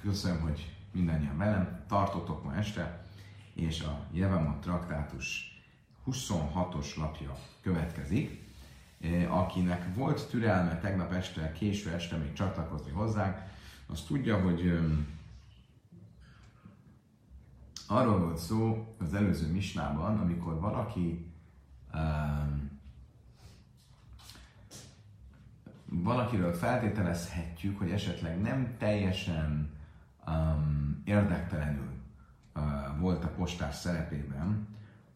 köszönöm, hogy mindannyian velem tartotok ma este, és a Jevamot traktátus 26-os lapja következik. Akinek volt türelme tegnap este, késő este még csatlakozni hozzánk, az tudja, hogy arról volt szó az előző misnában, amikor valaki um, valakiről feltételezhetjük, hogy esetleg nem teljesen um, érdektelenül uh, volt a postás szerepében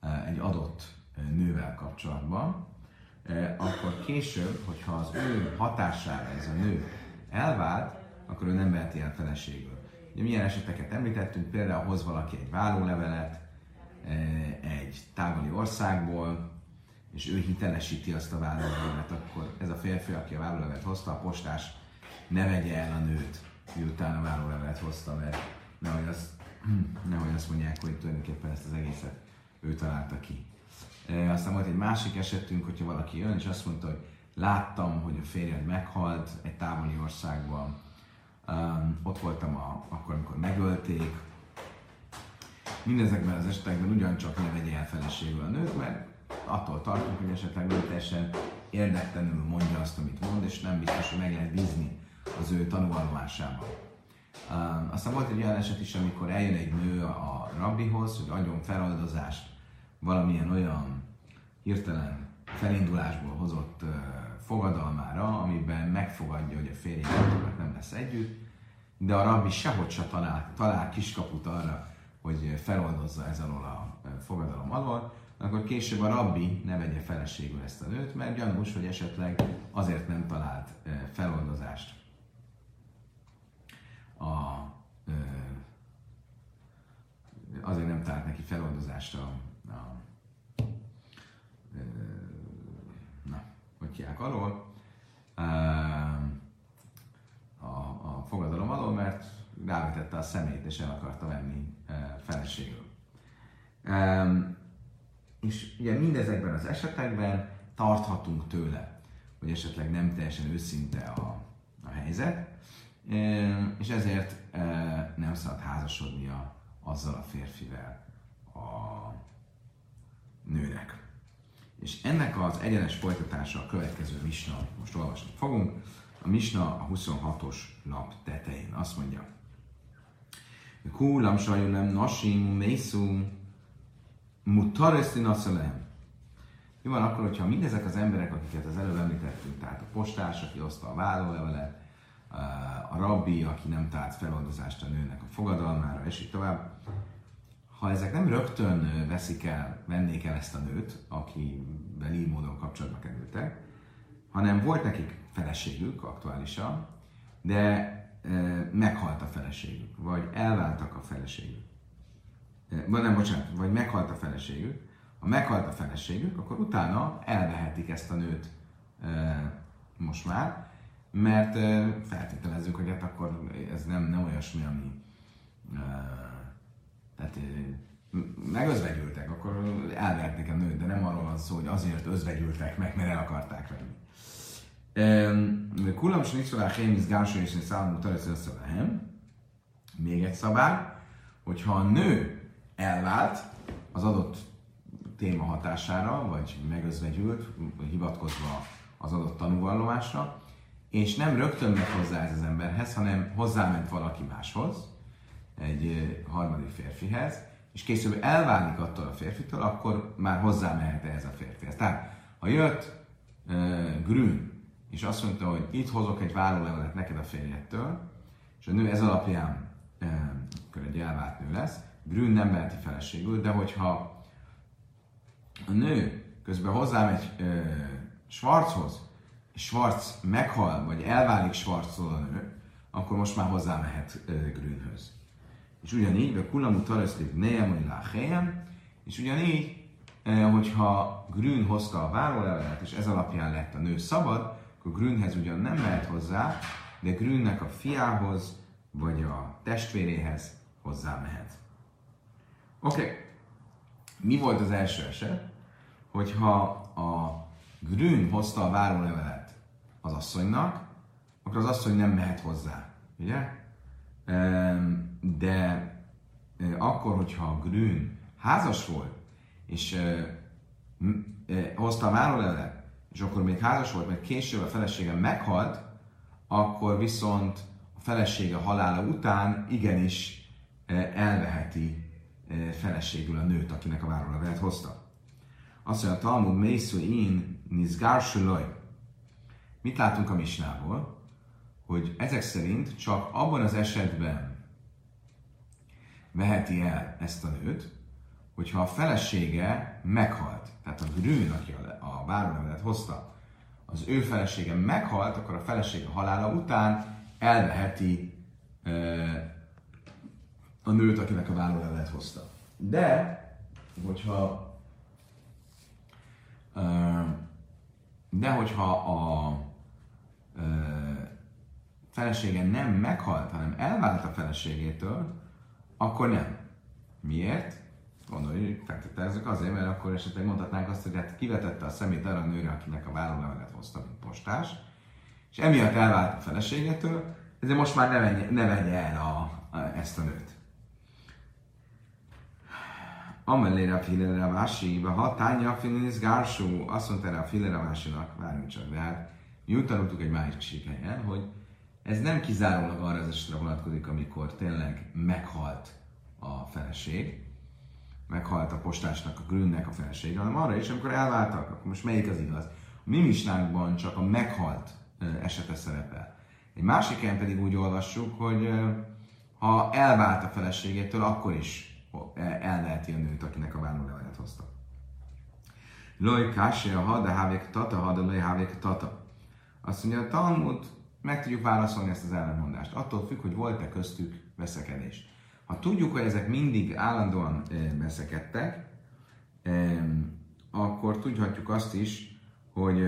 uh, egy adott nővel kapcsolatban, uh, akkor később, hogyha az ő hatására ez a nő elvált, akkor ő nem veheti el feleségül. Ugye milyen eseteket említettünk, például hoz valaki egy vállólevelet egy távoli országból, és ő hitelesíti azt a vállólevelet, akkor ez a férfi, aki a vállólevelet hozta, a postás ne vegye el a nőt, miután a vállólevelet hozta, mert nehogy azt, nehogy azt mondják, hogy tulajdonképpen ezt az egészet ő találta ki. E, aztán volt egy másik esetünk, hogyha valaki jön, és azt mondta, hogy láttam, hogy a férjed meghalt egy távoli országban, um, ott voltam a, akkor, amikor megölték. Mindezekben az esetekben ugyancsak ne vegye el feleségül a nőt, mert attól tartunk, hogy esetleg nem teljesen érdektelenül mondja azt, amit mond, és nem biztos, hogy meg lehet bízni az ő tanulvallomásában. Aztán volt egy olyan eset is, amikor eljön egy nő a rabbihoz, hogy adjon feloldozást valamilyen olyan hirtelen felindulásból hozott fogadalmára, amiben megfogadja, hogy a férje nem lesz együtt, de a rabbi sehogy se talál, talál kiskaput arra, hogy feloldozza ez alól a fogadalom alól, akkor később a rabbi ne vegye feleségül ezt a nőt, mert gyanús, hogy esetleg azért nem talált feloldozást a, azért nem talált neki feloldozást a, a na, hogy hívják alól, a, a fogadalom alól, mert rávetette a szemét, és el akarta venni feleségül. És ugye mindezekben az esetekben tarthatunk tőle, hogy esetleg nem teljesen őszinte a, a helyzet, és ezért nem szabad házasodnia azzal a férfivel a nőnek. És ennek az egyenes folytatása a következő misna, most olvasni fogunk. A misna a 26-os lap tetején azt mondja, Kúlam sajulem nasim mészú mutareszti naszalem. Mi van akkor, hogyha mindezek az emberek, akiket az előbb említettünk, tehát a postás, aki hozta a vállólevelet, a rabbi, aki nem talált feloldozást a nőnek a fogadalmára, és így tovább, ha ezek nem rögtön veszik el, vennék el ezt a nőt, akivel így módon kapcsolatba kerültek, hanem volt nekik feleségük aktuálisan, de meghalt a feleségük, vagy elváltak a feleségük. Vagy nem, bocsánat, vagy meghalt a feleségük, ha meghalt a feleségük, akkor utána elvehetik ezt a nőt most már, mert e, feltételezzük, hogy hát akkor ez nem, nem olyasmi, ami e, tehát e, megözvegyültek, akkor elverték a nőt, de nem arról van szó, hogy azért özvegyültek meg, mert el akarták venni. Kulam snitzolá hémiz gánsó és szállmú Még egy szabály, hogyha a nő elvált az adott téma hatására, vagy megözvegyült, hivatkozva az adott tanúvallomásra, és nem rögtön ment hozzá ez az emberhez, hanem hozzáment valaki máshoz, egy harmadik férfihez, és később elválik attól a férfitől, akkor már hozzámehet ez a férfihez. Tehát, ha jött uh, Grün, és azt mondta, hogy itt hozok egy vállólevelet neked a férjettől, és a nő ez alapján uh, akkor egy elvált nő lesz, Grün nem veheti feleségül, de hogyha a nő közben hozzámegy ö, Schwarzhoz, Schwarz meghal, vagy elválik Schwarztól a nő, akkor most már hozzámehet ö, Grünhöz. És ugyanígy, a kulamú talesztik nejem, láhéjem, és ugyanígy, hogyha Grün hozta a várólevelet, és ez alapján lett a nő szabad, akkor Grünhez ugyan nem mehet hozzá, de Grünnek a fiához, vagy a testvéréhez hozzá mehet. Oké. Okay. Mi volt az első eset? Hogyha a Grün hozta a várólevelet az asszonynak, akkor az asszony nem mehet hozzá. Ugye? akkor, hogyha a Grün házas volt, és hozta a várólevelet, és akkor még házas volt, mert később a felesége meghalt, akkor viszont a felesége halála után igenis elveheti feleségül a nőt, akinek a várólevelet hozta. Azt mondja, a Talmud Mészu in nizgársulaj. Mit látunk a misnából? Hogy ezek szerint csak abban az esetben veheti el ezt a nőt, hogyha a felesége meghalt, tehát a grün, aki a várólevelet hozta, az ő felesége meghalt, akkor a felesége halála után elveheti a nőt, akinek a várólevelet hozta. De, hogyha de hogyha a felesége nem meghalt, hanem elvált a feleségétől, akkor nem. Miért? Gondolj, feltételezzük azért, mert akkor esetleg mondhatnánk azt, hogy hát kivetette a szemét arra a nőre, akinek a vállólevelet hozta, mint postás, és emiatt elvált a feleségétől, ezért most már ne vegye, ne vegye el a, a, ezt a nőt. Amellére a filere vási, ha tánya a filinis gársú, azt mondta erre a filere vásinak, várjunk csak, de hát mi úgy tanultuk egy másik helyen, hogy ez nem kizárólag arra az esetre vonatkozik, amikor tényleg meghalt a feleség, meghalt a postásnak, a grünnek a felesége, hanem arra is, amikor elváltak, akkor most melyik az igaz? A mi misnánkban csak a meghalt esete szerepel. Egy másik helyen pedig úgy olvassuk, hogy ha elvált a feleségétől, akkor is elveheti a nőt, akinek a vállólevelet hozta. Loj kási a hada hávék tata, hada loj hávék tata. Azt mondja, a Talmud meg tudjuk válaszolni ezt az ellenmondást. Attól függ, hogy volt-e köztük veszekedés. Ha tudjuk, hogy ezek mindig állandóan veszekedtek, akkor tudhatjuk azt is, hogy,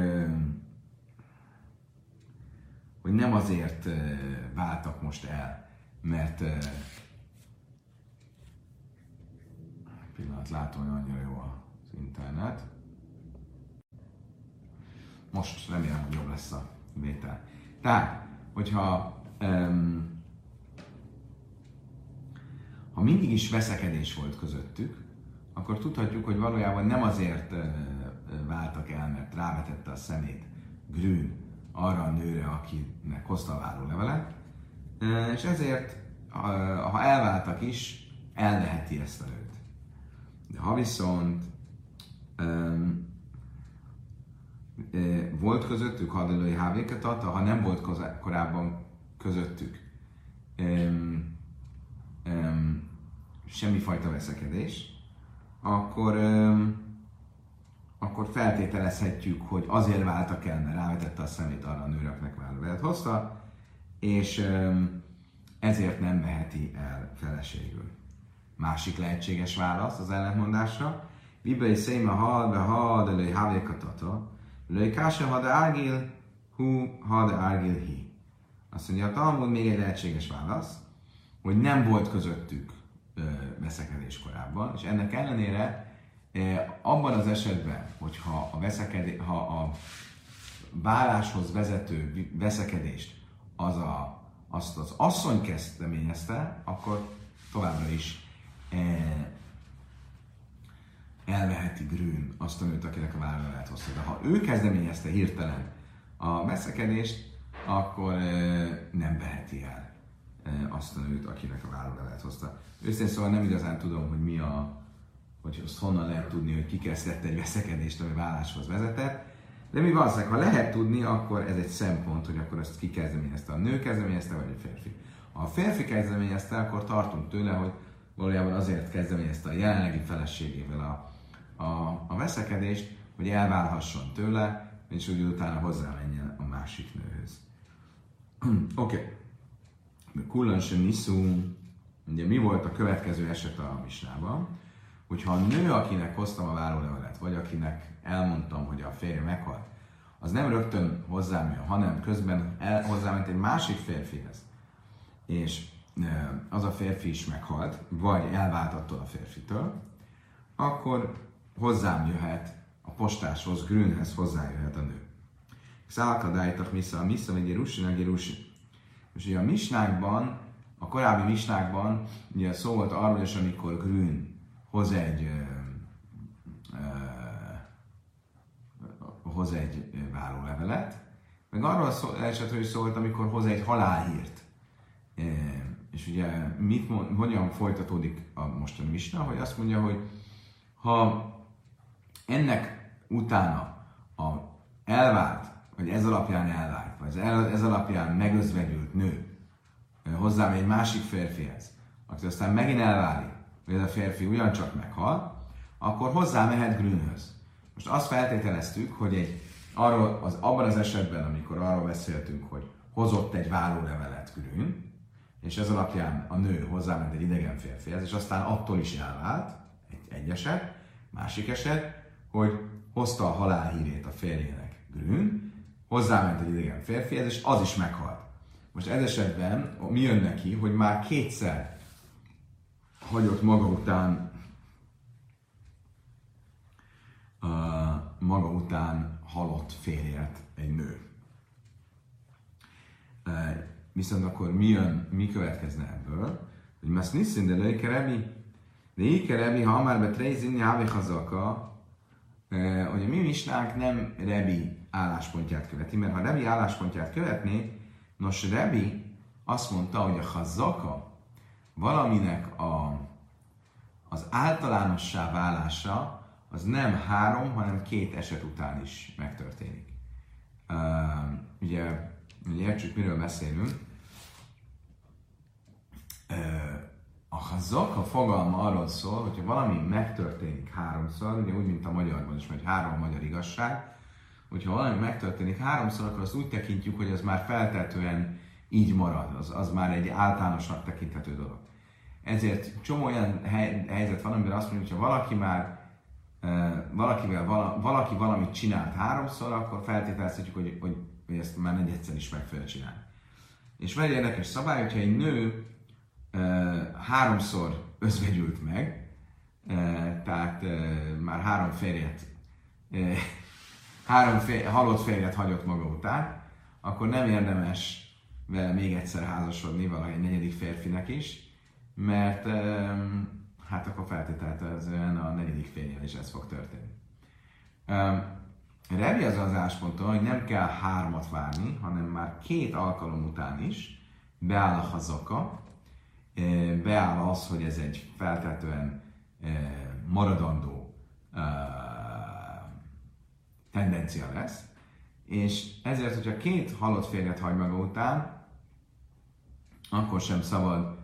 hogy nem azért váltak most el, mert pillanat, látom, hogy annyira jó az internet. Most remélem, hogy jobb lesz a vétel. Tehát, hogyha um, ha mindig is veszekedés volt közöttük, akkor tudhatjuk, hogy valójában nem azért uh, váltak el, mert rávetette a szemét Grün arra a nőre, akinek hozta a várólevelet, uh, és ezért, uh, ha elváltak is, elveheti ezt a nőt. De ha viszont um, volt közöttük hadilői hávéket ha nem volt korábban közöttük um, um, semmifajta veszekedés, akkor, um, akkor feltételezhetjük, hogy azért váltak el, mert rávetette a szemét arra a nőre, akinek vállóvelet hozta, és um, ezért nem veheti el feleségül. Másik lehetséges válasz az ellentmondásra, Vibei széma hal, be hal, de lőj havékatata, lőj kása hada árgil, hu hada árgil hi. Azt mondja, a Talmud még egy lehetséges válasz, hogy nem volt közöttük veszekedés korábban, és ennek ellenére abban az esetben, hogyha a, veszekedés, ha a válláshoz vezető veszekedést az a, azt az asszony kezdeményezte, akkor továbbra is elveheti Grün azt a nőt, akinek a vállalat hozta. De ha ő kezdeményezte hirtelen a veszekedést, akkor nem veheti el azt a nőt, akinek a vállalat hozta. Őszintén szóval nem igazán tudom, hogy mi a, hogy azt honnan lehet tudni, hogy ki kezdett egy veszekedést, ami válláshoz vezetett. De mi valószínűleg, ha lehet tudni, akkor ez egy szempont, hogy akkor ezt ki kezdeményezte. A nő kezdeményezte, vagy a férfi. Ha a férfi kezdeményezte, akkor tartunk tőle, hogy valójában azért kezdeményezte a jelenlegi feleségével a, a, a veszekedést, hogy elválhasson tőle, és úgy utána hozzámenjen a másik nőhöz. Oké. Okay. Kullansen niszú, ugye mi volt a következő eset a misnában? Hogyha a nő, akinek hoztam a várólevelet, vagy akinek elmondtam, hogy a férje meghalt, az nem rögtön hozzám jön, hanem közben el, hozzáment egy másik férfihez, és az a férfi is meghalt, vagy elvált attól a férfitől, akkor hozzám jöhet a postáshoz, Grünhez hozzájöhet a nő. Szálkadájtak misza, a misza, vagy Jerusin, a Jerusin. És ugye a misnákban a korábbi misnákban ugye szó volt arról is, amikor Grün hoz egy ö, ö, hoz egy várólevelet, meg arról szó, esetről is szólt, amikor hoz egy halálhírt. E, és ugye mit mond, hogyan folytatódik a mostani misna, hogy azt mondja, hogy ha ennek utána a elvált, vagy ez alapján elvált, vagy ez alapján megözvegyült nő hozzám egy másik férfihez, aki aztán megint elválik, vagy ez a férfi ugyancsak meghal, akkor hozzá mehet Grünhöz. Most azt feltételeztük, hogy egy, arról, az, abban az esetben, amikor arról beszéltünk, hogy hozott egy vállólevelet Grün, és ez alapján a nő hozzáment egy idegen férfihez, és aztán attól is elvált, egy, egy eset, másik eset, hogy hozta a halálhírét a férjének Grün, hozzáment egy idegen férfihez, és az is meghalt. Most ez esetben mi jön neki, hogy már kétszer hagyott maga után uh, maga után halott férjet egy nő. Uh, viszont akkor mi jön, mi következne ebből? Hogy más niszin, de lőke rebi, de ike rebi, ha már betrézni, hávi hazaka, hogy a mi misnánk nem Rebi álláspontját követi, mert ha Rebi álláspontját követné, nos Rebi azt mondta, hogy a hazaka valaminek a, az általánossá válása az nem három, hanem két eset után is megtörténik. Uh, ugye, ugye értsük, miről beszélünk. Uh, a hazak, a fogalma arról szól, hogyha valami megtörténik háromszor, ugye úgy, mint a magyarban is, vagy három magyar igazság, hogyha valami megtörténik háromszor, akkor azt úgy tekintjük, hogy az már feltetően így marad, az, az már egy általánosnak tekinthető dolog. Ezért csomó olyan hely, helyzet van, amiben azt mondjuk, hogy ha valaki már valakivel vala, valaki valamit csinált háromszor, akkor feltételezhetjük, hogy, hogy, hogy ezt már negyedszer is meg fogja csinálni. És van egy érdekes szabály, hogyha egy nő háromszor özvegyült meg, tehát már három férjet, három fér, halott férjet hagyott maga után, akkor nem érdemes vele még egyszer házasodni valahogy egy negyedik férfinek is, mert hát akkor feltételezően a negyedik férjel is ez fog történni. Revi az az állásponton, hogy nem kell hármat várni, hanem már két alkalom után is beáll a hazaka, beáll az, hogy ez egy feltetően maradandó tendencia lesz, és ezért, hogyha két halott férjet hagy maga után, akkor sem szabad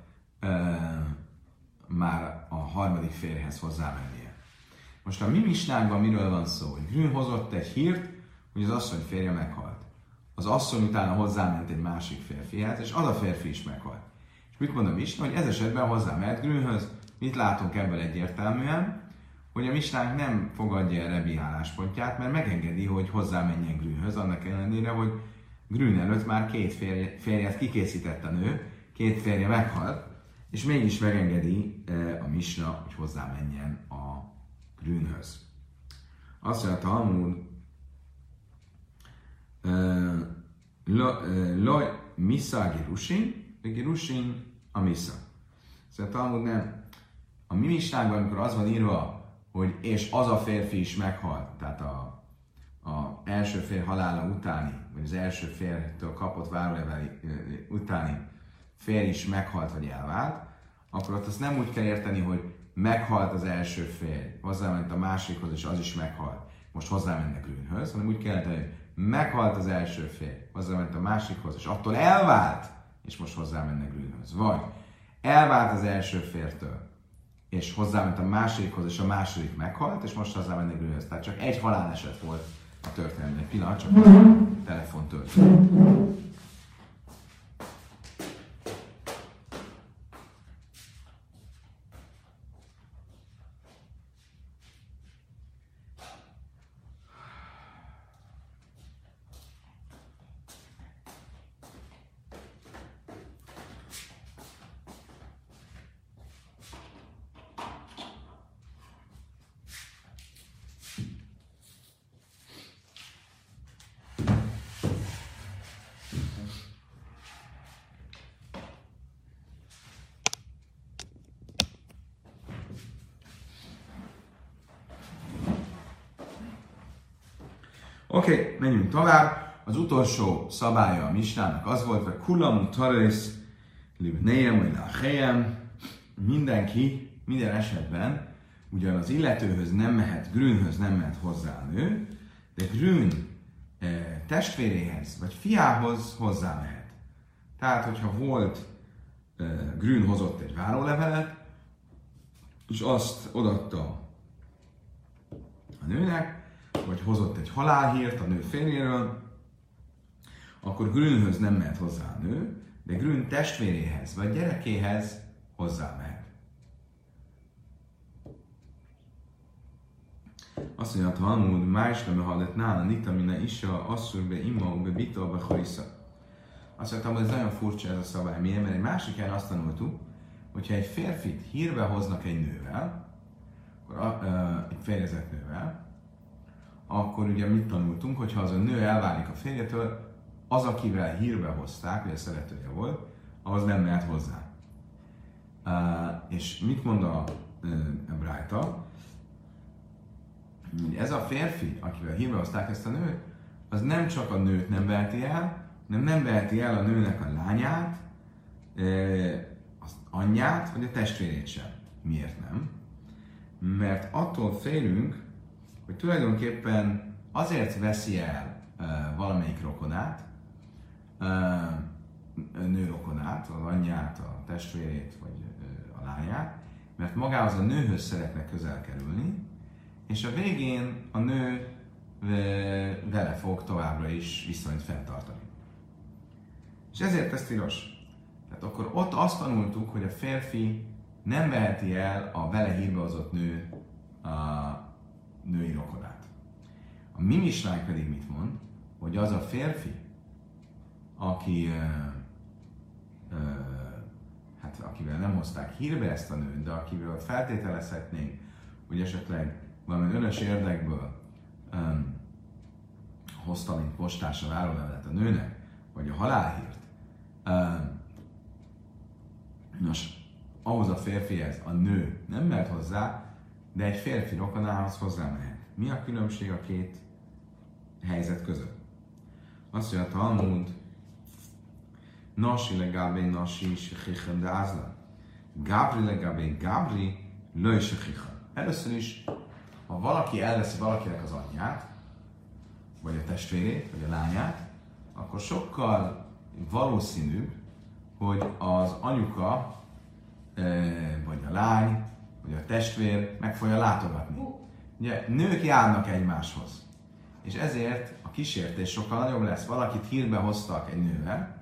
már a harmadik férjhez hozzámennie. Most a mi misnánkban miről van szó? Hogy Grün hozott egy hírt, hogy az asszony férje meghalt. Az asszony utána hozzáment egy másik férfihez, és az a férfi is meghalt. Mit mondom is, hogy ez esetben hozzá mehet Grünhöz. Mit látunk ebből egyértelműen? Hogy a misnánk nem fogadja el Rebi álláspontját, mert megengedi, hogy hozzá menjen Grünhöz, annak ellenére, hogy Grün előtt már két férje, férjet kikészített a nő, két férje meghalt, és mégis megengedi e, a misna, hogy hozzá menjen a Grünhöz. Azt mondja a Talmud, Loj Misa Girusin, Girusin a misza. Szóval Talmud nem. A mi mistánkban, amikor az van írva, hogy és az a férfi is meghalt, tehát a, a első fér halála utáni, vagy az első fértől kapott várólevel utáni fér is meghalt, vagy elvált, akkor ott azt nem úgy kell érteni, hogy meghalt az első fér, hozzáment a másikhoz, és az is meghalt. Most hozzámennek Grünhöz, hanem úgy kell érteni, hogy meghalt az első fér, hozzáment a másikhoz, és attól elvált, és most hozzámennek Grünhöz. Vagy elvált az első fértől, és hozzáment a másodikhoz, és a második meghalt, és most hozzámennek Grünhöz. Tehát csak egy haláleset volt a történelmi. Egy pillanat, csak a telefon történt. Oké, okay, menjünk tovább. Az utolsó szabálya a mistának az volt, hogy kulam tarész libnejem, vagy lachejem, mindenki, minden esetben ugyan az illetőhöz nem mehet, grünhöz nem mehet hozzá a nő, de grün e, testvéréhez, vagy fiához hozzá mehet. Tehát, hogyha volt e, grün hozott egy várólevelet, és azt odatta a nőnek, vagy hozott egy halálhírt a nő férjéről, akkor Grünhöz nem mehet hozzá a nő, de Grün testvéréhez vagy gyerekéhez hozzá mehet. Azt mondja, hogy Talmud, más nem hallet nála, nita mina isa, asszur be ima, be bita, be harisza. Azt mondtam, hogy ez nagyon furcsa ez a szabály. Miért? Mert egy másik helyen azt tanultuk, hogyha egy férfit hírbe hoznak egy nővel, akkor a, uh, egy férjezett nővel, akkor ugye mit tanultunk, hogy ha az a nő elválik a férjetől, az, akivel hírbe hozták, vagy a szeretője volt, az nem mehet hozzá. Uh, és mit mond a, uh, Brájta? Ez a férfi, akivel hírbe hozták ezt a nőt, az nem csak a nőt nem veheti el, hanem nem veheti el a nőnek a lányát, az anyját, vagy a testvérét sem. Miért nem? Mert attól félünk, hogy tulajdonképpen azért veszi el valamelyik rokonát, nő rokonát, az anyját, a testvérét, vagy a lányát, mert magához a nőhöz szeretne közel kerülni, és a végén a nő vele fog továbbra is viszonyt fenntartani. És ezért ez tilos. Tehát akkor ott azt tanultuk, hogy a férfi nem veheti el a vele hírbehozott nő a női rokonát. A mi pedig mit mond? Hogy az a férfi, aki uh, uh, hát akivel nem hozták hírbe ezt a nőt, de akivel feltételezhetnénk, hogy esetleg valami önös érdekből um, hozta, mint postás a várólevelet a nőnek, vagy a halálhírt, um, nos, ahhoz a férfihez a nő nem mehet hozzá, de egy férfi rokonához hozzá mehet. Mi a különbség a két helyzet között? Azt mondja a Talmud, Nasi legabe nasi shechichen de azlan. Gabri legabe gabri löj Először is ha valaki elveszi valakinek az anyját, vagy a testvérét, vagy a lányát, akkor sokkal valószínűbb, hogy az anyuka, vagy a lány, vagy a testvér meg fogja látogatni. Ugye nők járnak egymáshoz. És ezért a kísértés sokkal nagyobb lesz. Valakit hírbe hoztak egy nővel,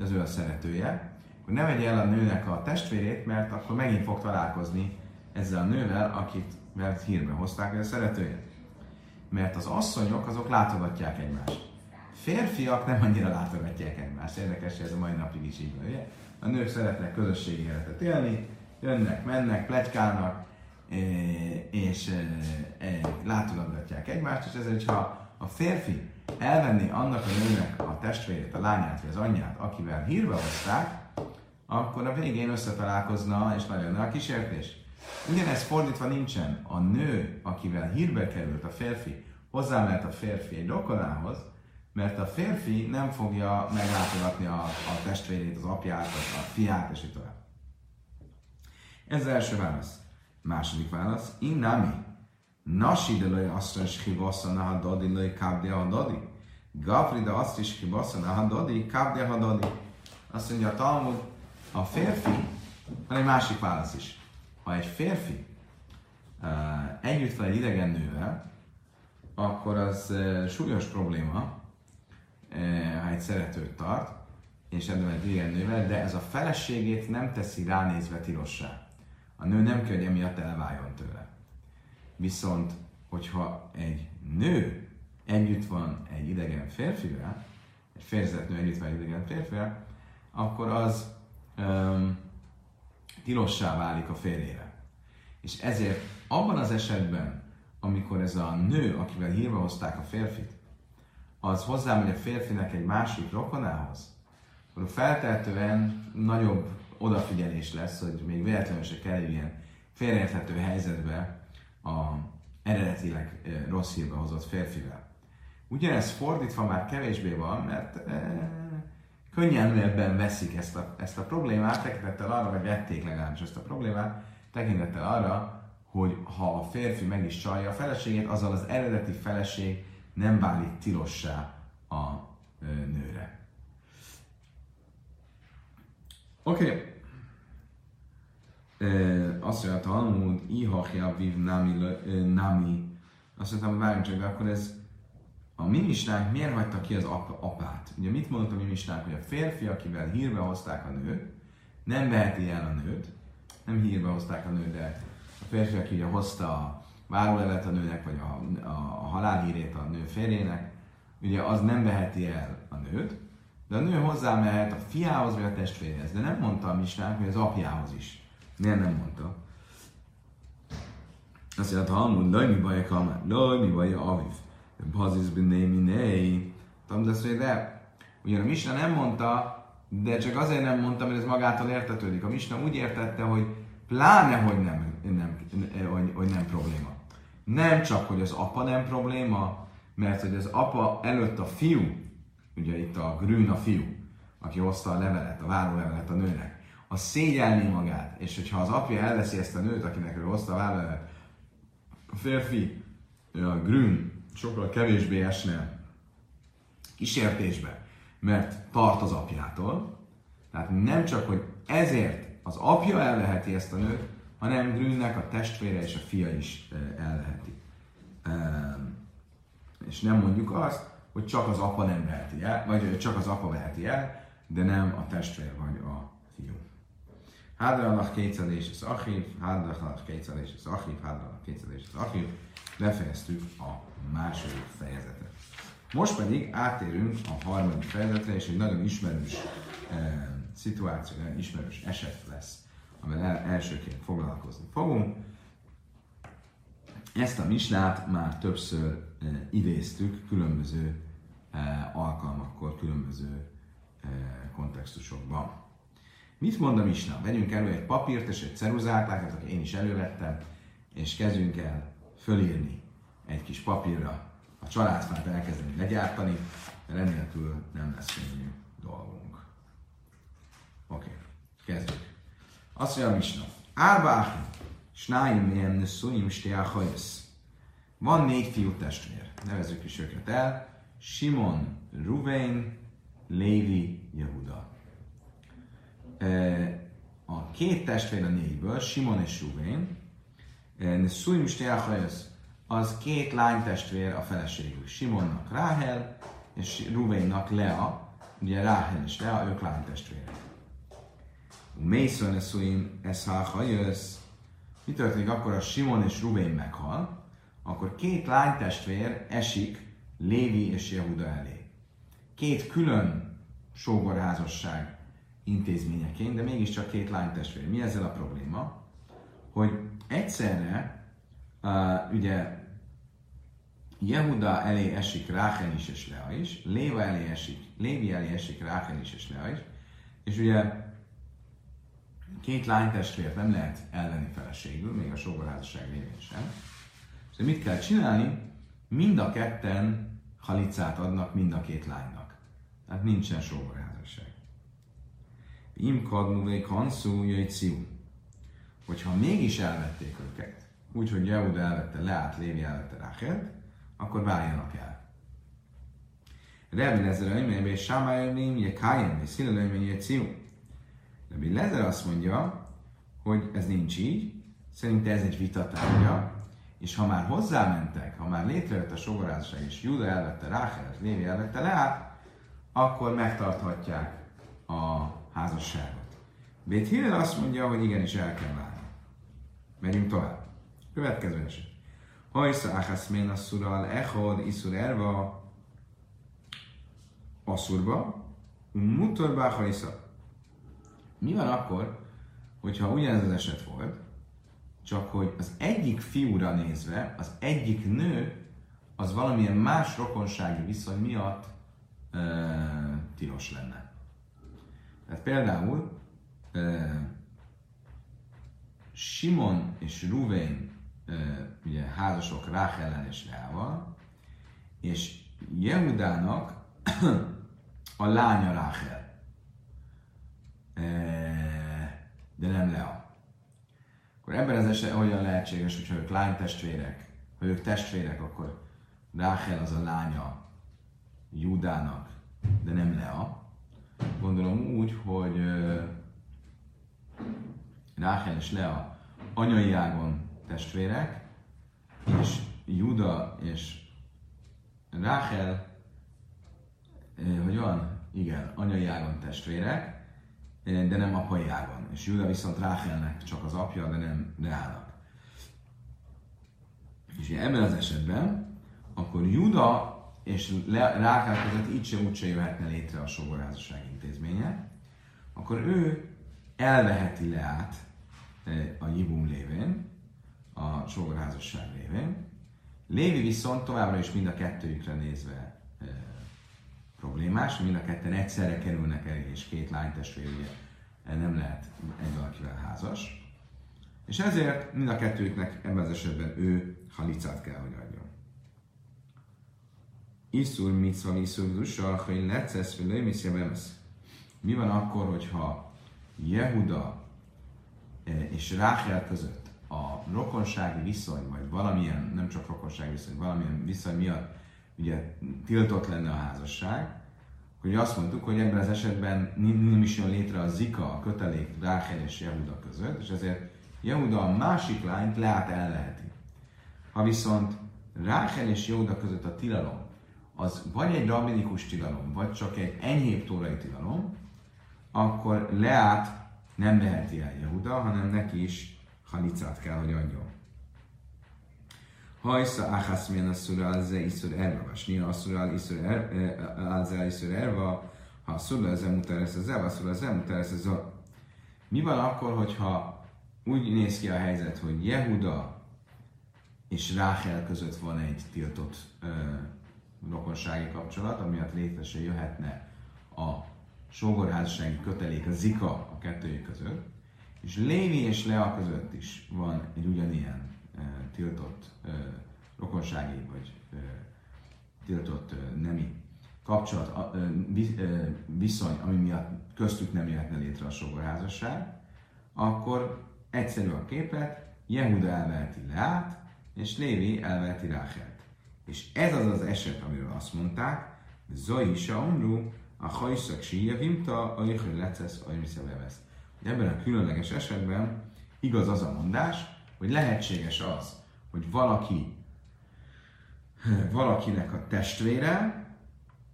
az ő a szeretője, hogy ne vegye el a nőnek a testvérét, mert akkor megint fog találkozni ezzel a nővel, akit mert hírbe hozták a szeretőjét. Mert az asszonyok azok látogatják egymást. Férfiak nem annyira látogatják egymást. Érdekes, ez a mai napig is így van, ugye? A nők szeretnek közösségi életet élni, jönnek, mennek, plegykálnak, e, és e, e, látogatják egymást, és ezért, ha a férfi elvenni annak a nőnek a testvérét, a lányát vagy az anyját, akivel hírbe hozták, akkor a végén összetalálkozna, és nagyon nagy a kísértés. Ugyanez fordítva nincsen. A nő, akivel hírbe került a férfi, hozzá a férfi egy rokonához, mert a férfi nem fogja meglátogatni a, a testvérét, az apját, a fiát, és így tovább. Ez az első válasz. Második válasz. Innami. Nasi de loj asztra is hibassa naha dodi loj kábdi a dodi. Gafri de azt is hibassa naha dodi kábdi a dodi. Azt mondja a Talmud, a férfi, van egy másik válasz is ha egy férfi uh, együtt van egy idegen nővel, akkor az uh, súlyos probléma, uh, ha egy szeretőt tart, és ebben egy idegen nővel, de ez a feleségét nem teszi ránézve tilossá. A nő nem kell, hogy emiatt elváljon tőle. Viszont, hogyha egy nő együtt van egy idegen férfivel, egy férjezett nő együtt van egy idegen férfivel, akkor az um, tilossá válik a férjére. És ezért abban az esetben, amikor ez a nő, akivel hírva hozták a férfit, az hozzámegy a férfinek egy másik rokonához, akkor feltehetően nagyobb odafigyelés lesz, hogy még véletlenül se kerüljen félreérthető helyzetbe a eredetileg rossz hírbe hozott férfivel. Ugyanez fordítva már kevésbé van, mert e, könnyelmebben veszik ezt a, ezt a problémát, tekintettel arra, vagy vették legalábbis ezt a problémát, tekintettel arra, hogy ha a férfi meg is csalja a feleségét, azzal az eredeti feleség nem válik tilossá a ö, nőre. Oké. Azt mondja, Talmud, ihachja viv nami, nami. Azt mondtam, várjunk csak, de akkor ez a mi miért hagyta ki az ap- apát? Ugye mit mondott a mi hogy a férfi, akivel hírbe hozták a nőt, nem veheti el a nőt, nem hírbe hozták a nőt, de a férfi, aki ugye hozta a várólevet a nőnek, vagy a, a, a halálhírét a nő férjének, ugye az nem veheti el a nőt, de a nő hozzá mehet a fiához vagy a testvéréhez. De nem mondta a misnánk, hogy az apjához is. Miért nem mondta? Azt mondja, ha amúgy, mi baj, kamár, laj, mi baj, aviv. Bazisz binné, miné. Tudom, de azt mondja, de ugyan a Misna nem mondta, de csak azért nem mondta, mert ez magától értetődik. A Misna úgy értette, hogy pláne, hogy nem, nem, hogy, hogy nem probléma. Nem csak, hogy az apa nem probléma, mert hogy az apa előtt a fiú, ugye itt a Grün a fiú, aki hozta a levelet, a várólevelet a nőnek, a szégyelni magát, és hogyha az apja elveszi ezt a nőt, akinek ő hozta a várólevelet, a férfi, a Grün sokkal kevésbé esne kísértésbe, mert tart az apjától. Tehát nem csak, hogy ezért az apja elveheti ezt a nőt, hanem Grünnek a testvére és a fia is elveheti. És nem mondjuk azt, hogy csak az apa nem veheti el, vagy csak az apa veheti el, de nem a testvér vagy a fiú. Hádralach kétszedés az achív, hádralach kétszedés az achív, hádralach kétszedés az achív. Befejeztük a második fejezetet. Most pedig átérünk a harmadik fejezetre, és egy nagyon ismerős eh, szituáció, nagyon ismerős eset lesz, amivel elsőként foglalkozni fogunk. Ezt a misnát már többször e, idéztük különböző e, alkalmakkor, különböző e, kontextusokban. Mit mond a misna? Vegyünk elő egy papírt és egy ceruzát, látjátok, én is elővettem, és kezdjünk el fölírni egy kis papírra a családfát elkezdeni legyártani, enélkül nem lesz könnyű dolgunk. Oké, okay. kezdjük. Azt mondja a misna. Álváhim, snáim milyen nőszúnyim stiáhajösz. Van négy fiú testvér. Nevezzük is őket el. Simon, Ruvain, Lévi, Jehuda. A két testvér a négyből, Simon és Ruvain, Neszújim stiáhajösz, az két lány testvér a feleségük. Simonnak Ráhel, és Ruvainnak Lea. Ugye Ráhel és Lea, ők lány testvérek. Mészön eszuim ez ha jössz. Mi történik akkor, a Simon és Rubén meghal, akkor két lánytestvér esik Lévi és Jehuda elé. Két külön sógorházasság intézményeként, de mégiscsak két lánytestvér. Mi ezzel a probléma? Hogy egyszerre uh, ugye Jehuda elé esik Ráchen is és Lea is, Léva elé esik, Lévi elé esik Ráchen is és Lea is, és ugye két lánytestvért nem lehet elvenni feleségül, még a sógorházasság révén sem. És mit kell csinálni? Mind a ketten halicát adnak mind a két lánynak. Tehát nincsen sógorházasság. Im kadmuvék hanszú jöjtsziú. Hogyha mégis elvették őket, úgyhogy Jehuda elvette Leát, Lévi elvette Ráchelt, akkor váljanak el. Rebbi Lezer Öjménybe és Sámájövém, Jekájem, és Szilelőjménye Jöjtsziú. Rabbi Lezer azt mondja, hogy ez nincs így, szerinte ez egy vitatárgya, és ha már hozzámentek, ha már létrejött a sogorázság, és Júda elvette Ráchelet, Lévi elvette Leát, akkor megtarthatják a házasságot. Bét Hillel azt mondja, hogy igenis el kell válni. Megyünk tovább. Következő eset. Hajsza áhász mén szural echod iszur erva aszurba, mutorba hajsza mi van akkor, hogyha ugyanez az eset volt, csak hogy az egyik fiúra nézve, az egyik nő, az valamilyen más rokonsági viszony miatt ö, tilos lenne. Tehát például ö, Simon és Ruvén ugye házasok Ráhellen és Leával, és Jehudának a lánya Ráhel, de nem Lea. Akkor ebben az esetben hogyan lehetséges, hogyha ők lánytestvérek, ha ők testvérek, akkor Ráhel az a lánya Judának, de nem Lea. Gondolom úgy, hogy Ráhel és Lea anyai ágon testvérek, és Juda és Ráhel, hogy van? Igen, anyai ágon testvérek, de nem apai ágon. És Juda viszont Ráhelnek csak az apja, de nem Leának. És ebben az esetben, akkor Juda és Rákel között így sem úgy sem jöhetne létre a sogorházasság intézménye, akkor ő elveheti Leát a Jibum lévén, a sogorházasság lévén. Lévi viszont továbbra is mind a kettőjükre nézve problémás, mind a ketten egyszerre kerülnek el, és két lánytestvér ugye nem lehet egy valakivel házas. És ezért mind a kettőjüknek ebben az esetben ő halicát kell, hogy adjon. Iszur mitzva iszur dusa, hogy lecesz, vagy Mi van akkor, hogyha Jehuda eh, és Ráhel között a rokonsági viszony, vagy valamilyen, nem csak rokonsági viszony, valamilyen viszony miatt ugye tiltott lenne a házasság, hogy azt mondtuk, hogy ebben az esetben nem is jön létre a zika, a kötelék Ráhel és Jehuda között, és ezért Jehuda a másik lányt leát leheti. Ha viszont Ráhel és Jehuda között a tilalom, az vagy egy rabinikus tilalom, vagy csak egy enyhébb tórai tilalom, akkor Leát nem veheti el Jehuda, hanem neki is halicát kell, hogy adjon. Hajsza milyen a szura az iszur erva, snia a szura az iszur erva, ha a szura az emuteres az a szura az emuteres az Mi van akkor, hogyha úgy néz ki a helyzet, hogy Jehuda és Ráhel között van egy tiltott ö, rokonsági kapcsolat, amiatt létre jöhetne a sógorházassági kötelék, a zika a kettőjük között, és Lévi és Lea között is van egy ugyanilyen tiltott rokonsági vagy tiltott nemi kapcsolat, viszony, ami miatt köztük nem jöhetne létre a sógorházasság, akkor egyszerű a képet, Jehuda elveheti Leát, és Lévi elveheti Ráchelt. És ez az az eset, amiről azt mondták, Zoi Saumru, a hajszak síja vimta, a jöjjön lecesz, a vesz. Ebben a különleges esetben igaz az a mondás, hogy lehetséges az, hogy valaki valakinek a testvére,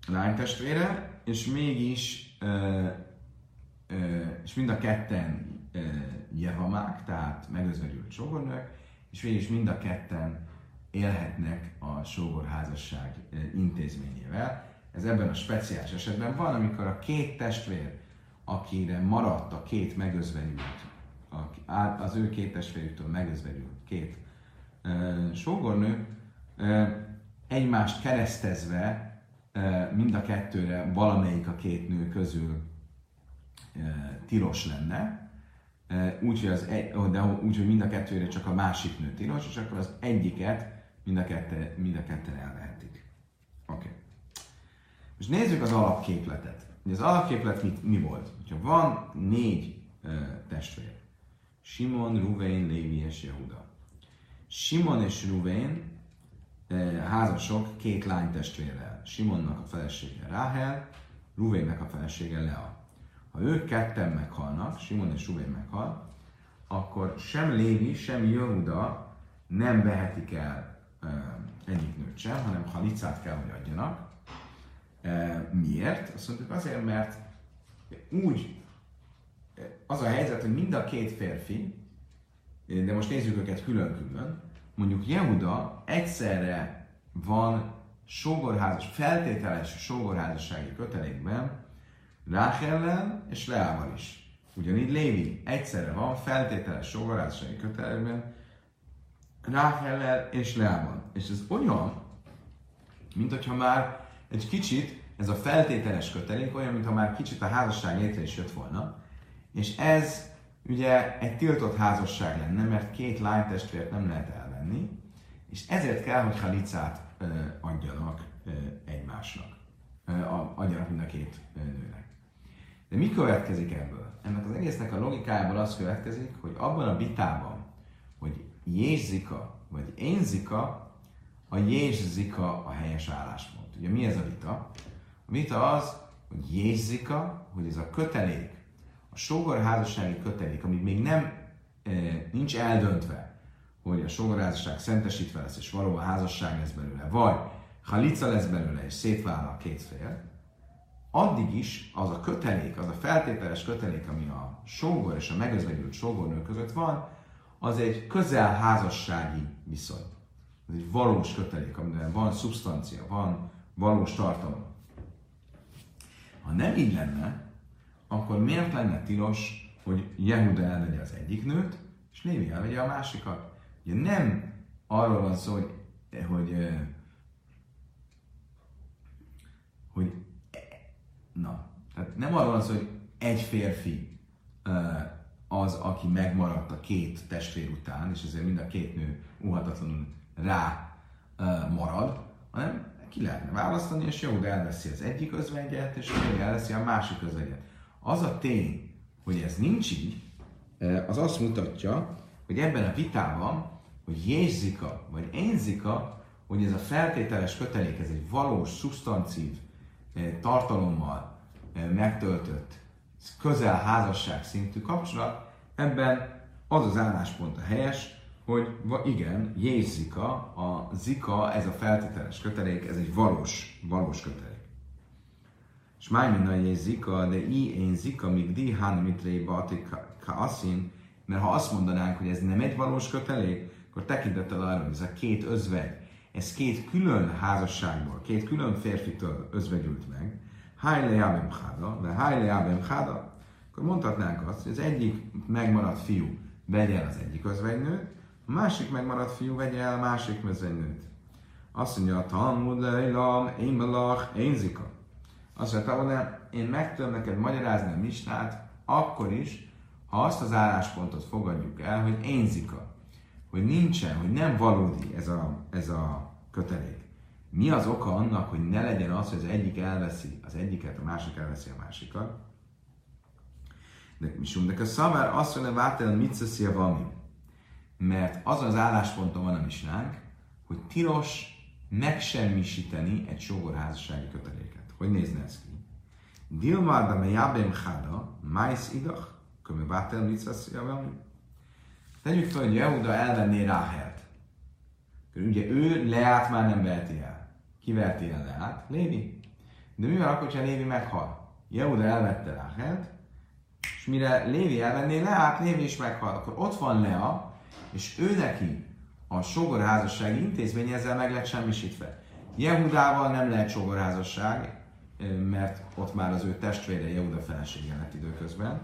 lánytestvére, és mégis ö, ö, és mind a ketten ö, jevamák, tehát megözvegyült sógornők, és végig mind a ketten élhetnek a sógorházasság intézményével. Ez ebben a speciális esetben van, amikor a két testvér, akire maradt a két megözvegyült, az ő két testvérüktől megözvegyült két sógornő, egymást keresztezve mind a kettőre valamelyik a két nő közül tilos lenne, úgyhogy az egy, de úgy, hogy mind a kettőre csak a másik nő tilos, és akkor az egyiket mind a, kette, mind a ketten elvehetik. Oké. Okay. Most nézzük az alapképletet. Az alapképlet mit, mi volt? Ha van négy testvér, Simon, Ruvén, Lévi és Jehuda. Simon és Ruvén uh, házasok két lány testvérrel. Simonnak a felesége Ráhel, Ruvénnek a felesége Lea. Ha ők ketten meghalnak, Simon és Ruvén meghal, akkor sem Lévi, sem Jehuda nem vehetik el egyik nőt sem, hanem halicát kell, hogy adjanak. Miért? Azt mondjuk azért, mert úgy az a helyzet, hogy mind a két férfi, de most nézzük őket külön-külön, mondjuk Jehuda egyszerre van sógorházas, feltételes sógorházassági kötelékben Ráhellel és Leával is. Ugyanígy Lévi egyszerre van feltételes sógorházassági kötelékben Ráhellel és Leában. És ez olyan, mint hogyha már egy kicsit, ez a feltételes kötelék olyan, mintha már kicsit a házasság létre is jött volna, és ez ugye egy tiltott házasság lenne, mert két lánytestvért nem lehet elvenni, és ezért kell, hogy halicát adjanak egymásnak. Adjanak mind a két nőnek. De mi következik ebből? Ennek az egésznek a logikájából az következik, hogy abban a vitában, hogy jézika vagy énzika, a jézika a helyes álláspont. Ugye mi ez a vita? A vita az, hogy jézika, hogy ez a kötelék, a sógorházassági kötelék, ami még nem e, nincs eldöntve, hogy a sógorházasság szentesítve lesz, és valóban házasság lesz belőle, vagy halica lesz belőle, és szétvállal a két fél, addig is az a kötelék, az a feltételes kötelék, ami a sógor és a megözvegyült sógornő között van, az egy közel házassági viszony. Ez egy valós kötelék, amiben van szubstancia, van valós tartalom. Ha nem így lenne, akkor miért lenne tilos, hogy Jehuda elvegye az egyik nőt, és Lévi elvegye a másikat? Ugye nem arról van szó, hogy, hogy, hogy na, tehát nem arról van szó, hogy egy férfi az, aki megmaradt a két testvér után, és ezért mind a két nő óhatatlanul rá marad, hanem ki lehetne választani, és jó, de elveszi az egyik özvegyet, és még elveszi a másik özvegyet. Az a tény, hogy ez nincs így, az azt mutatja, hogy ebben a vitában, hogy jézika vagy énzika, hogy ez a feltételes kötelék, ez egy valós, szubstancív tartalommal megtöltött, közel házasság szintű kapcsolat, ebben az az álláspont a helyes, hogy igen, jézika, a zika, ez a feltételes kötelék, ez egy valós, valós kötelék. És máj minna zika, de i én zika, míg di han ka aszin, mert ha azt mondanánk, hogy ez nem egy valós kötelék, akkor tekintettel arra, hogy ez a két özvegy, ez két külön házasságból, két külön férfitől özvegyült meg, Hájle Jábem Háda, de Hájle Jábem Háda, akkor mondhatnánk azt, hogy az egyik megmaradt fiú vegye el az egyik özvegynőt, a másik megmaradt fiú vegye el a másik özvegynőt. Azt mondja a Talmud, Leilam, én belach, én zika. Azt mondja, hogy én meg tudom neked magyarázni a misnát, akkor is, ha azt az álláspontot fogadjuk el, hogy én zika. Hogy nincsen, hogy nem valódi ez a, ez a kötelék. Mi az oka annak, hogy ne legyen az, hogy az egyik elveszi az egyiket, a másik elveszi a másikat? De mi de a szavár azt mondja, vátel mit szeszia valami. Mert az az állásponton van a misnánk, hogy tilos megsemmisíteni egy sógorházassági köteléket. Hogy nézne ez ki? Dilmar da me jabem chada, mais idach, köme vátel mit szeszia valami. Tegyük fel, hogy Jehuda elvenné Ráhelt. Ugye ő Leát már nem veheti el. Kiverti el Leát? Lévi. De mi van akkor, ha Lévi meghal? Jehuda elvette Ráhelt, és mire Lévi elvenné Leát, Lévi is meghal. Akkor ott van Lea, és ő neki a sogorházassági intézmény ezzel meg lett semmisítve. Jehudával nem lehet sogorházasság, mert ott már az ő testvére Jehuda felesége lett időközben.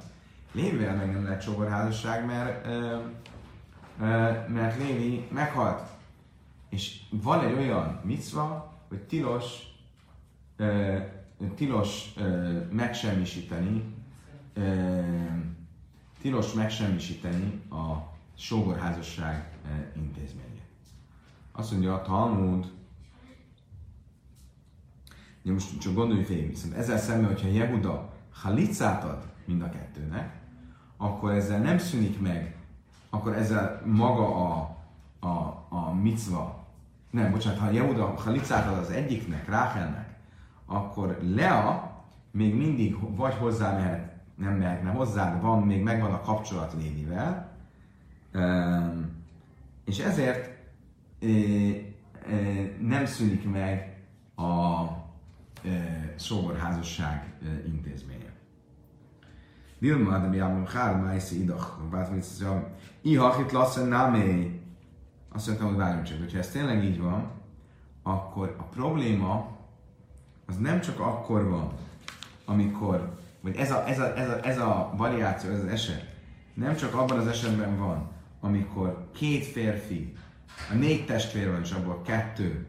Lévivel meg nem lehet sogorházasság, mert, mert Lévi meghalt. És van egy olyan micva, hogy tilos, tilos megsemmisíteni tilos megsemmisíteni a sógorházasság intézményét. Azt mondja a Talmud, Ja, most csak gondolj végig, viszont ezzel szemben, hogyha Jehuda halicát ad mind a kettőnek, akkor ezzel nem szűnik meg, akkor ezzel maga a, a, a micva nem, bocsánat, ha Jehuda halicát ad az egyiknek, Ráhelnek, akkor Lea még mindig vagy hozzá mehet, nem mehetne hozzá, de van, még megvan a kapcsolat Lévivel, és ezért nem szűnik meg a sógorházasság intézménye. Dilma, de mi ámom hár, májszi idach, bát mit szó, ihachit lassen námé, azt mondtam, hogy várjunk csak, hogyha ez tényleg így van, akkor a probléma az nem csak akkor van, amikor, vagy ez a, ez a, ez a, ez a variáció, ez az eset, nem csak abban az esetben van, amikor két férfi, a négy testvér van, és abból kettő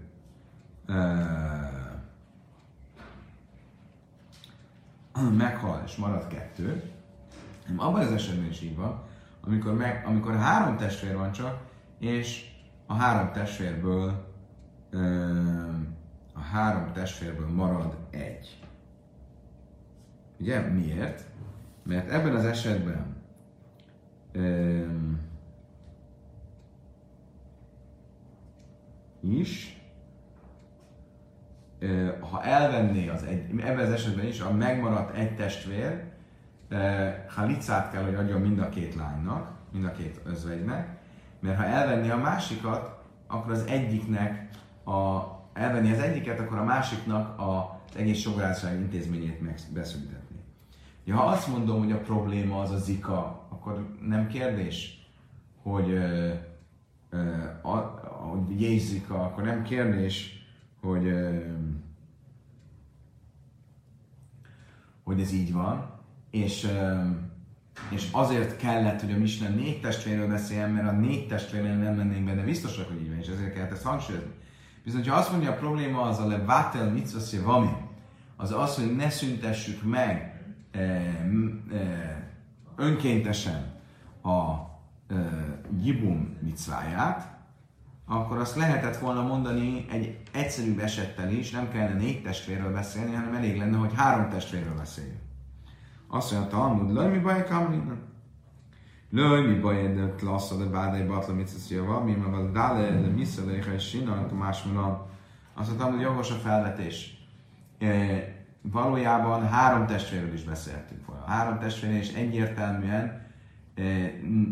uh, meghal, és marad kettő, hanem abban az esetben is így van, amikor, meg, amikor három testvér van csak, és a három testvérből a három testvérből marad egy. Ugye? Miért? Mert ebben az esetben is, ha elvenné az egy, ebben az esetben is a megmaradt egy testvér, halicát kell, hogy adjon mind a két lánynak, mind a két özvegynek, mert ha elvenné a másikat, akkor az egyiknek a, elvenni az egyiket, akkor a másiknak az egész sográszság intézményét beszüntetni. Ja, ha azt mondom, hogy a probléma az a zika, akkor nem kérdés, hogy, ö, ö, a, hogy jézika, akkor nem kérdés, hogy, ö, hogy ez így van, és, és azért kellett, hogy a Misna négy testvérről beszéljen, mert a négy testvérnél nem mennénk be, de biztosak, hogy így van, és ezért kellett ezt hangsúlyozni. Viszont ha azt mondja, a probléma az a levátel mitzvaszé vami, az az, hogy ne szüntessük meg e, e, önkéntesen a e, jibum micváját, akkor azt lehetett volna mondani egy egyszerűbb esettel is, nem kellene négy testvérről beszélni, hanem elég lenne, hogy három testvérről beszéljünk. Azt mondja a Talmud, laj mi baj kamlina? Laj mi baj de klassza de bádai batla mit szeszja mi ma val dale de missza de ich sina, más mondom. Azt mondtam, hogy jogos a felvetés. E, valójában három testvérről is beszéltünk volna. Három testvérnél is egyértelműen e,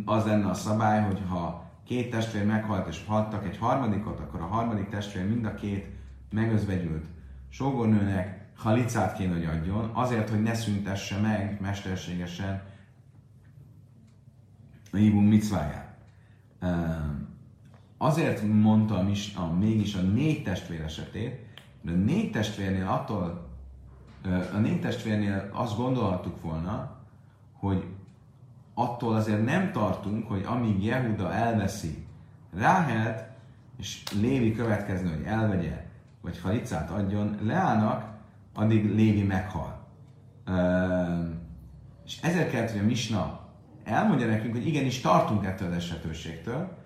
az lenne a szabály, hogy ha két testvér meghalt és haltak egy harmadikot, akkor a harmadik testvér mind a két megözvegyült sógornőnek halicát kéne, hogy adjon, azért, hogy ne szüntesse meg mesterségesen a Ibum micváját. Azért mondtam is a, mégis a négy testvér esetét, de a négy testvérnél attól, a négy testvérnél azt gondolhattuk volna, hogy attól azért nem tartunk, hogy amíg Jehuda elveszi Ráhelt, és Lévi következne, hogy elvegye, vagy halicát adjon, Leának, addig Lévi meghal. és ezért kellett, hogy a Misna elmondja nekünk, hogy igenis tartunk ettől az esetőségtől,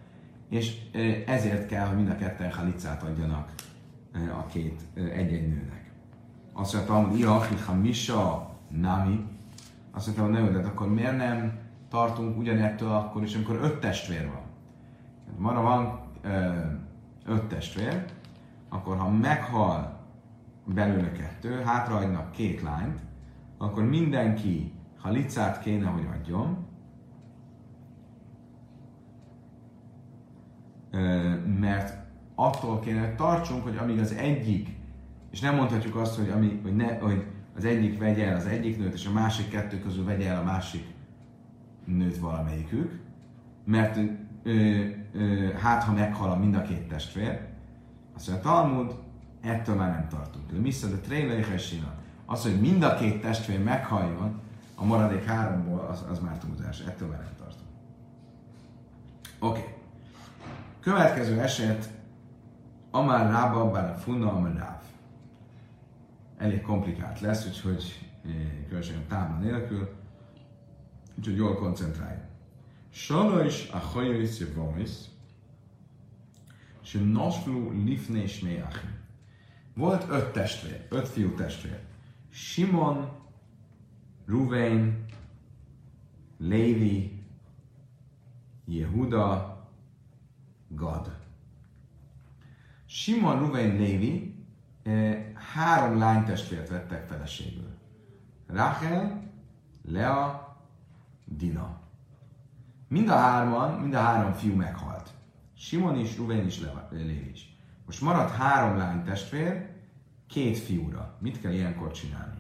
és ezért kell, hogy mind a ketten halicát adjanak a két egy-egy nőnek. Azt mondtam, hogy Iachi Misa Nami, azt mondtam, hogy ne de akkor miért nem tartunk ugyanettől akkor is, amikor öt testvér van? Mara van öt testvér, akkor ha meghal belőle kettő, hátrahagynak két lányt, akkor mindenki, ha licát kéne, hogy adjon, mert attól kéne, hogy tartsunk, hogy amíg az egyik, és nem mondhatjuk azt, hogy, ami, hogy, ne, hogy az egyik vegye el az egyik nőt, és a másik kettő közül vegye el a másik nőt valamelyikük, mert ö, ö, hát ha meghal a mind a két testvér, azt mondja, Talmud, ettől már nem tartunk. De Missa de Tréle Az, hogy mind a két testvér meghalljon, a maradék háromból, az, az már túlzás. Ettől már nem tartunk. Oké. Okay. Következő eset, Amár Rába, bár a Amár Ráv. Elég komplikált lesz, úgyhogy különösen tábla nélkül, úgyhogy jól koncentrálj. is a hajóis jövomis, és nosflu lifne és méachim. Volt öt testvér, öt fiú testvér. Simon, Ruvain, Lévi, Jehuda, Gad. Simon, Ruvain, Lévi eh, három lánytestvért vettek feleségül. Rachel, Lea, Dina. Mind a hárman, mind a három fiú meghalt. Simon is, Ruvain is, Lévi is. Most maradt három lány testvér, két fiúra. Mit kell ilyenkor csinálni?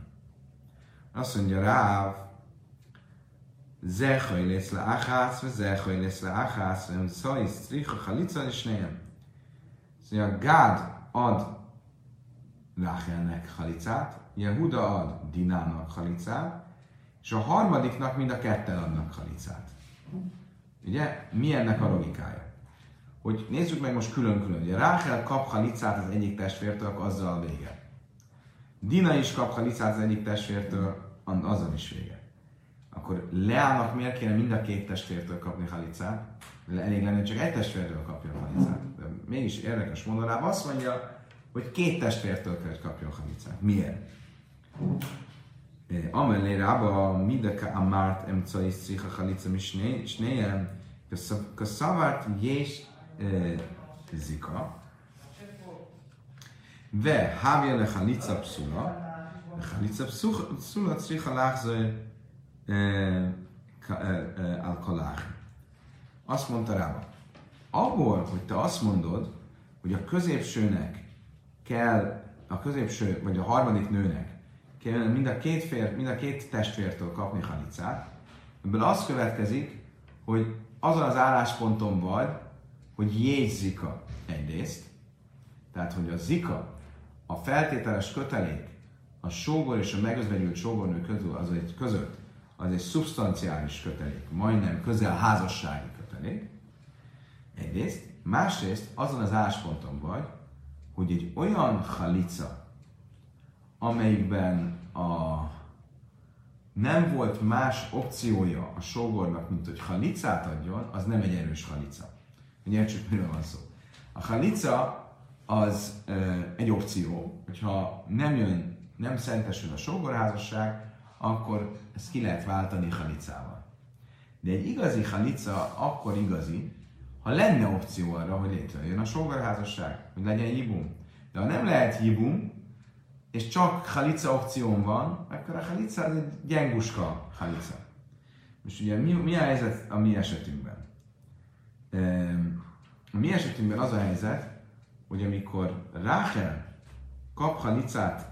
Azt mondja Ráv, Zechaj lesz le achász, vagy Zechaj lesz le achász, vagy stricha halica és nejem. Szóval Gád ad Ráchelnek halicát, Jehuda ad Dinának halicát, és a harmadiknak mind a ketten adnak halicát. Ugye? Mi ennek a logikája? hogy nézzük meg most külön-külön. Ugye Ráhel kap halicát az egyik testvértől, akkor azzal a vége. Dina is kap halicát az egyik testvértől, azzal is vége. Akkor Leának miért kéne mind a két testvértől kapni halicát? Elég lenne, csak egy testvértől kapja a halicát. De mégis érdekes mondanám. Azt mondja, hogy két testvértől kell, kapjon halicát. Miért? Amelé rába mindeke a márt emcai szicha halica mi snéjem, kaszavárt jés zika. Ve hávja le halica pszula, halica pszula szicha lágzaj alkolág. Azt mondta rába, abból, hogy te azt mondod, hogy a középsőnek kell, a középső, vagy a harmadik nőnek kell mind a két, fér, mind a két testvértől kapni halicát, ebből az következik, hogy azon az állásponton vagy, hogy jézzika egyrészt, tehát hogy a zika, a feltételes kötelék a sógor és a megözvegyült sógornő közül, az egy között, az egy szubstanciális kötelék, majdnem közel házassági kötelék, egyrészt, másrészt azon az állásponton vagy, hogy egy olyan halica, amelyikben a nem volt más opciója a sógornak, mint hogy halicát adjon, az nem egy erős halica. Hogy értsük, miről van szó. A halica az ö, egy opció, hogyha nem jön, nem szentesül a sógorházasság, akkor ezt ki lehet váltani halicával. De egy igazi halica akkor igazi, ha lenne opció arra, hogy létrejön a sógorházasság, hogy legyen jibum. De ha nem lehet jibum, és csak halica opción van, akkor a halica az egy gyenguska halica. Most ugye mi, mi a helyzet a mi esetünkben? A mi esetünkben az a helyzet, hogy amikor Ráhel kap halicát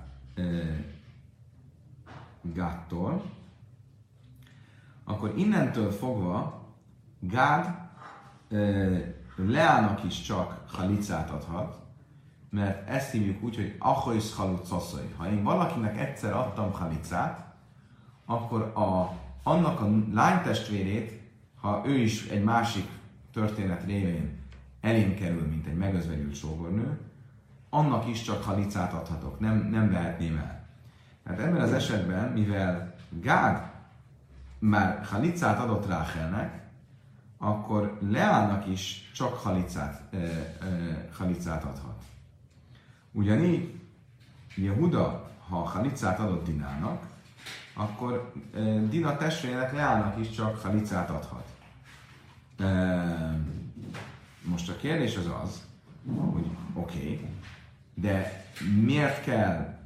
Gáttól, akkor innentől fogva Gád Leának is csak halicát adhat, mert ezt hívjuk úgy, hogy ahois halucaszai. Ha én valakinek egyszer adtam halicát, akkor a, annak a lánytestvérét, ha ő is egy másik történet révén elém kerül, mint egy megözvegyült sógornő, annak is csak halicát adhatok, nem, nem vehetném el. Tehát ebben az esetben, mivel Gád már halicát adott Ráhelnek, akkor Leának is csak halicát, e, e, halicát adhat. Ugyanígy Jehuda, ha halicát adott Dinának, akkor Dina testvérének Leának is csak halicát adhat. Most a kérdés az az, hogy oké, okay, de miért kell,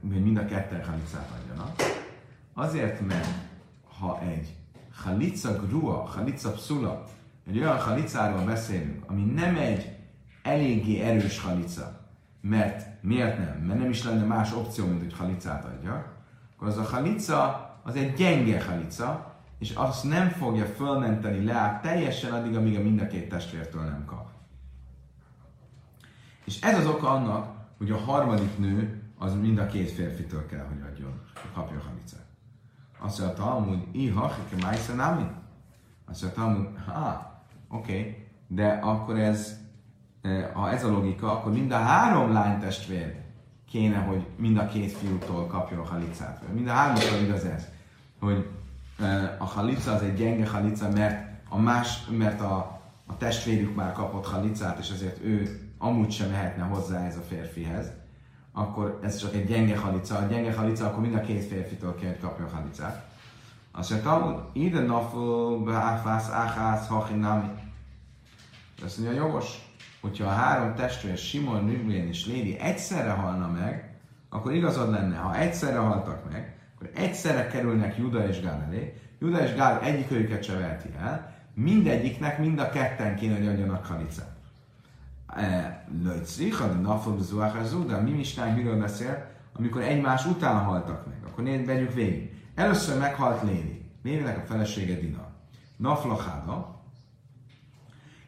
hogy mind a ketten halicát adjanak? Azért, mert ha egy halica grua, halica pszula, egy olyan halicáról beszélünk, ami nem egy eléggé erős halica, mert miért nem? Mert nem is lenne más opció, mint hogy halicát adja, akkor az a halica az egy gyenge halica, és azt nem fogja fölmenteni le teljesen addig, amíg a mind a két testvértől nem kap. És ez az oka annak, hogy a harmadik nő az mind a két férfitől kell, hogy adjon, hogy a halicát. Azt mondja Talmud, iha, hike májszenami? Azt mondja Talmud, ha, oké, okay, de akkor ez, ha ez a logika, akkor mind a három lánytestvér kéne, hogy mind a két fiútól kapjon a halicát. Mind a háromtól igaz ez, hogy a halica az egy gyenge halica, mert a, más, mert a, a testvérük már kapott halicát, és ezért ő amúgy sem mehetne hozzá ez a férfihez, akkor ez csak egy gyenge halica. A gyenge halica, akkor mind a két férfitől kell, hogy kapja a halicát. Azt mondja, ide nafol, beáfász, áhász, hachinami. Azt mondja, jogos, hogyha a három testvér, Simon, Nüblén és Lévi egyszerre halna meg, akkor igazad lenne, ha egyszerre haltak meg, akkor egyszerre kerülnek Juda és Gál elé. Juda és Gál egyik őket se veheti el, mindegyiknek mind a ketten kéne, hogy adjanak halicát. E, Löjcrich, de nafog de a mi misnánk miről beszél, amikor egymás után haltak meg. Akkor nézd, vegyük végig. Először meghalt Lévi. Lévinek a felesége Dina. Naflacháda,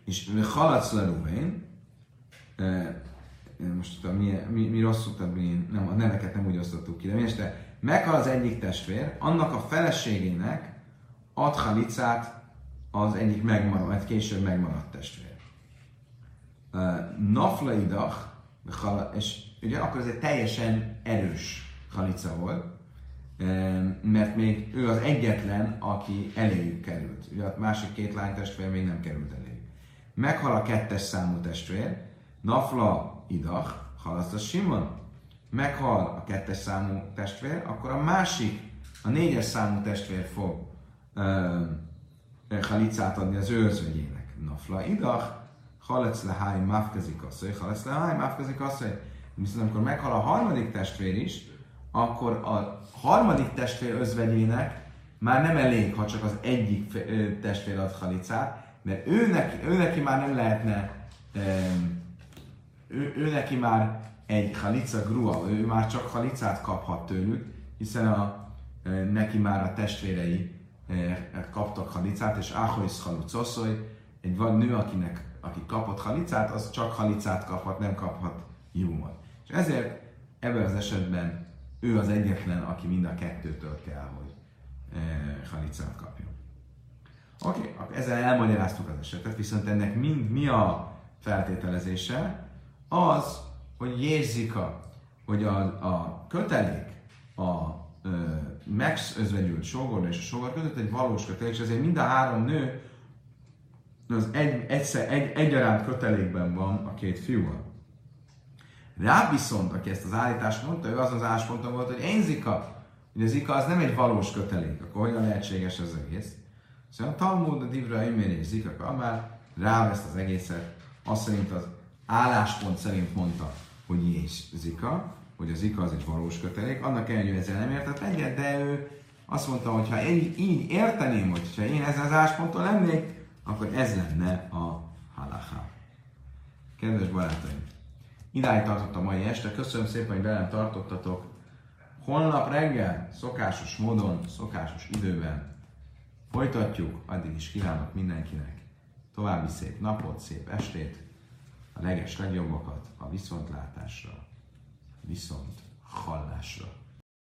és haladsz le Most mi, mi, mi rosszul, mi nem, a neveket nem úgy osztottuk ki, de mi este meghal az egyik testvér, annak a feleségének ad halicát az egyik megmaradt, mert később megmaradt testvér. Naflaidach, és ugye akkor ez egy teljesen erős halica volt, mert még ő az egyetlen, aki eléjük került. Ugye a másik két lány testvér még nem került eléjük. Meghal a kettes számú testvér, Nafla idach, halaszt a Simon, meghal a kettes számú testvér, akkor a másik, a négyes számú testvér fog uh, halicát adni az őrzőjének. Nafla idach, halec leháj mafkazik asszony, halec leháj mafkazik asszony. Viszont amikor meghal a harmadik testvér is, akkor a harmadik testvér özvegyének már nem elég, ha csak az egyik testvér ad halicát, mert ő neki, már nem lehetne, ő, ő neki már egy halica grua, ő már csak halicát kaphat tőlük, hiszen a, neki már a testvérei kaptak halicát, és Ahois halucoszoj, egy van nő, akinek, aki kapott halicát, az csak halicát kaphat, nem kaphat jumot. És ezért ebben az esetben ő az egyetlen, aki mind a kettőtől kell, hogy e, halicát kapjon. Oké, okay, ezzel elmagyaráztuk az esetet, viszont ennek mind mi a feltételezése? Az, hogy Jézsika, hogy a, a kötelék a megözvegyült sógor és a sógor között egy valós kötelék, és ezért mind a három nő az egy, egyszer, egy, egyaránt kötelékben van a két fiúval. Rá viszont, aki ezt az állítást mondta, ő az az állásponton volt, hogy én zika, hogy az zika az nem egy valós kötelék, akkor hogyan lehetséges az egész? Szóval a Talmud, a Divra, Imér és Zika Kamár ráveszt az egészet, azt szerint az álláspont szerint mondta, hogy és Zika, hogy az Zika az egy valós kötelék, annak ellenére, hogy ezzel nem értett egyet, de ő azt mondta, hogy ha én így érteném, hogy ha én ezen az állásponton lennék, akkor ez lenne a halacha. Kedves barátaim, idáig tartott a mai este, köszönöm szépen, hogy velem tartottatok. Holnap reggel, szokásos módon, szokásos időben folytatjuk, addig is kívánok mindenkinek további szép napot, szép estét, a leges legjobbakat a viszontlátásra, viszont hallásra.